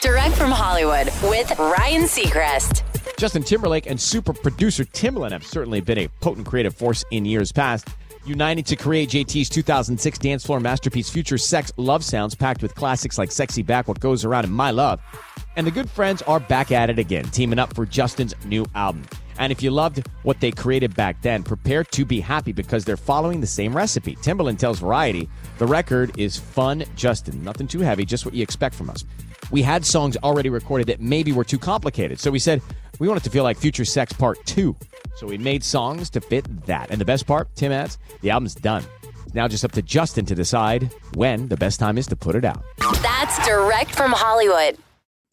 Direct from Hollywood with Ryan Seacrest. Justin Timberlake and super producer Timbaland have certainly been a potent creative force in years past, uniting to create JT's 2006 dance floor masterpiece Future Sex Love Sounds, packed with classics like Sexy Back, What Goes Around, and My Love. And the good friends are back at it again, teaming up for Justin's new album. And if you loved what they created back then, prepare to be happy because they're following the same recipe. Timbaland tells Variety the record is fun, Justin. Nothing too heavy, just what you expect from us we had songs already recorded that maybe were too complicated. So we said we want it to feel like Future Sex Part 2. So we made songs to fit that. And the best part, Tim adds, the album's done. Now just up to Justin to decide when the best time is to put it out. That's direct from Hollywood.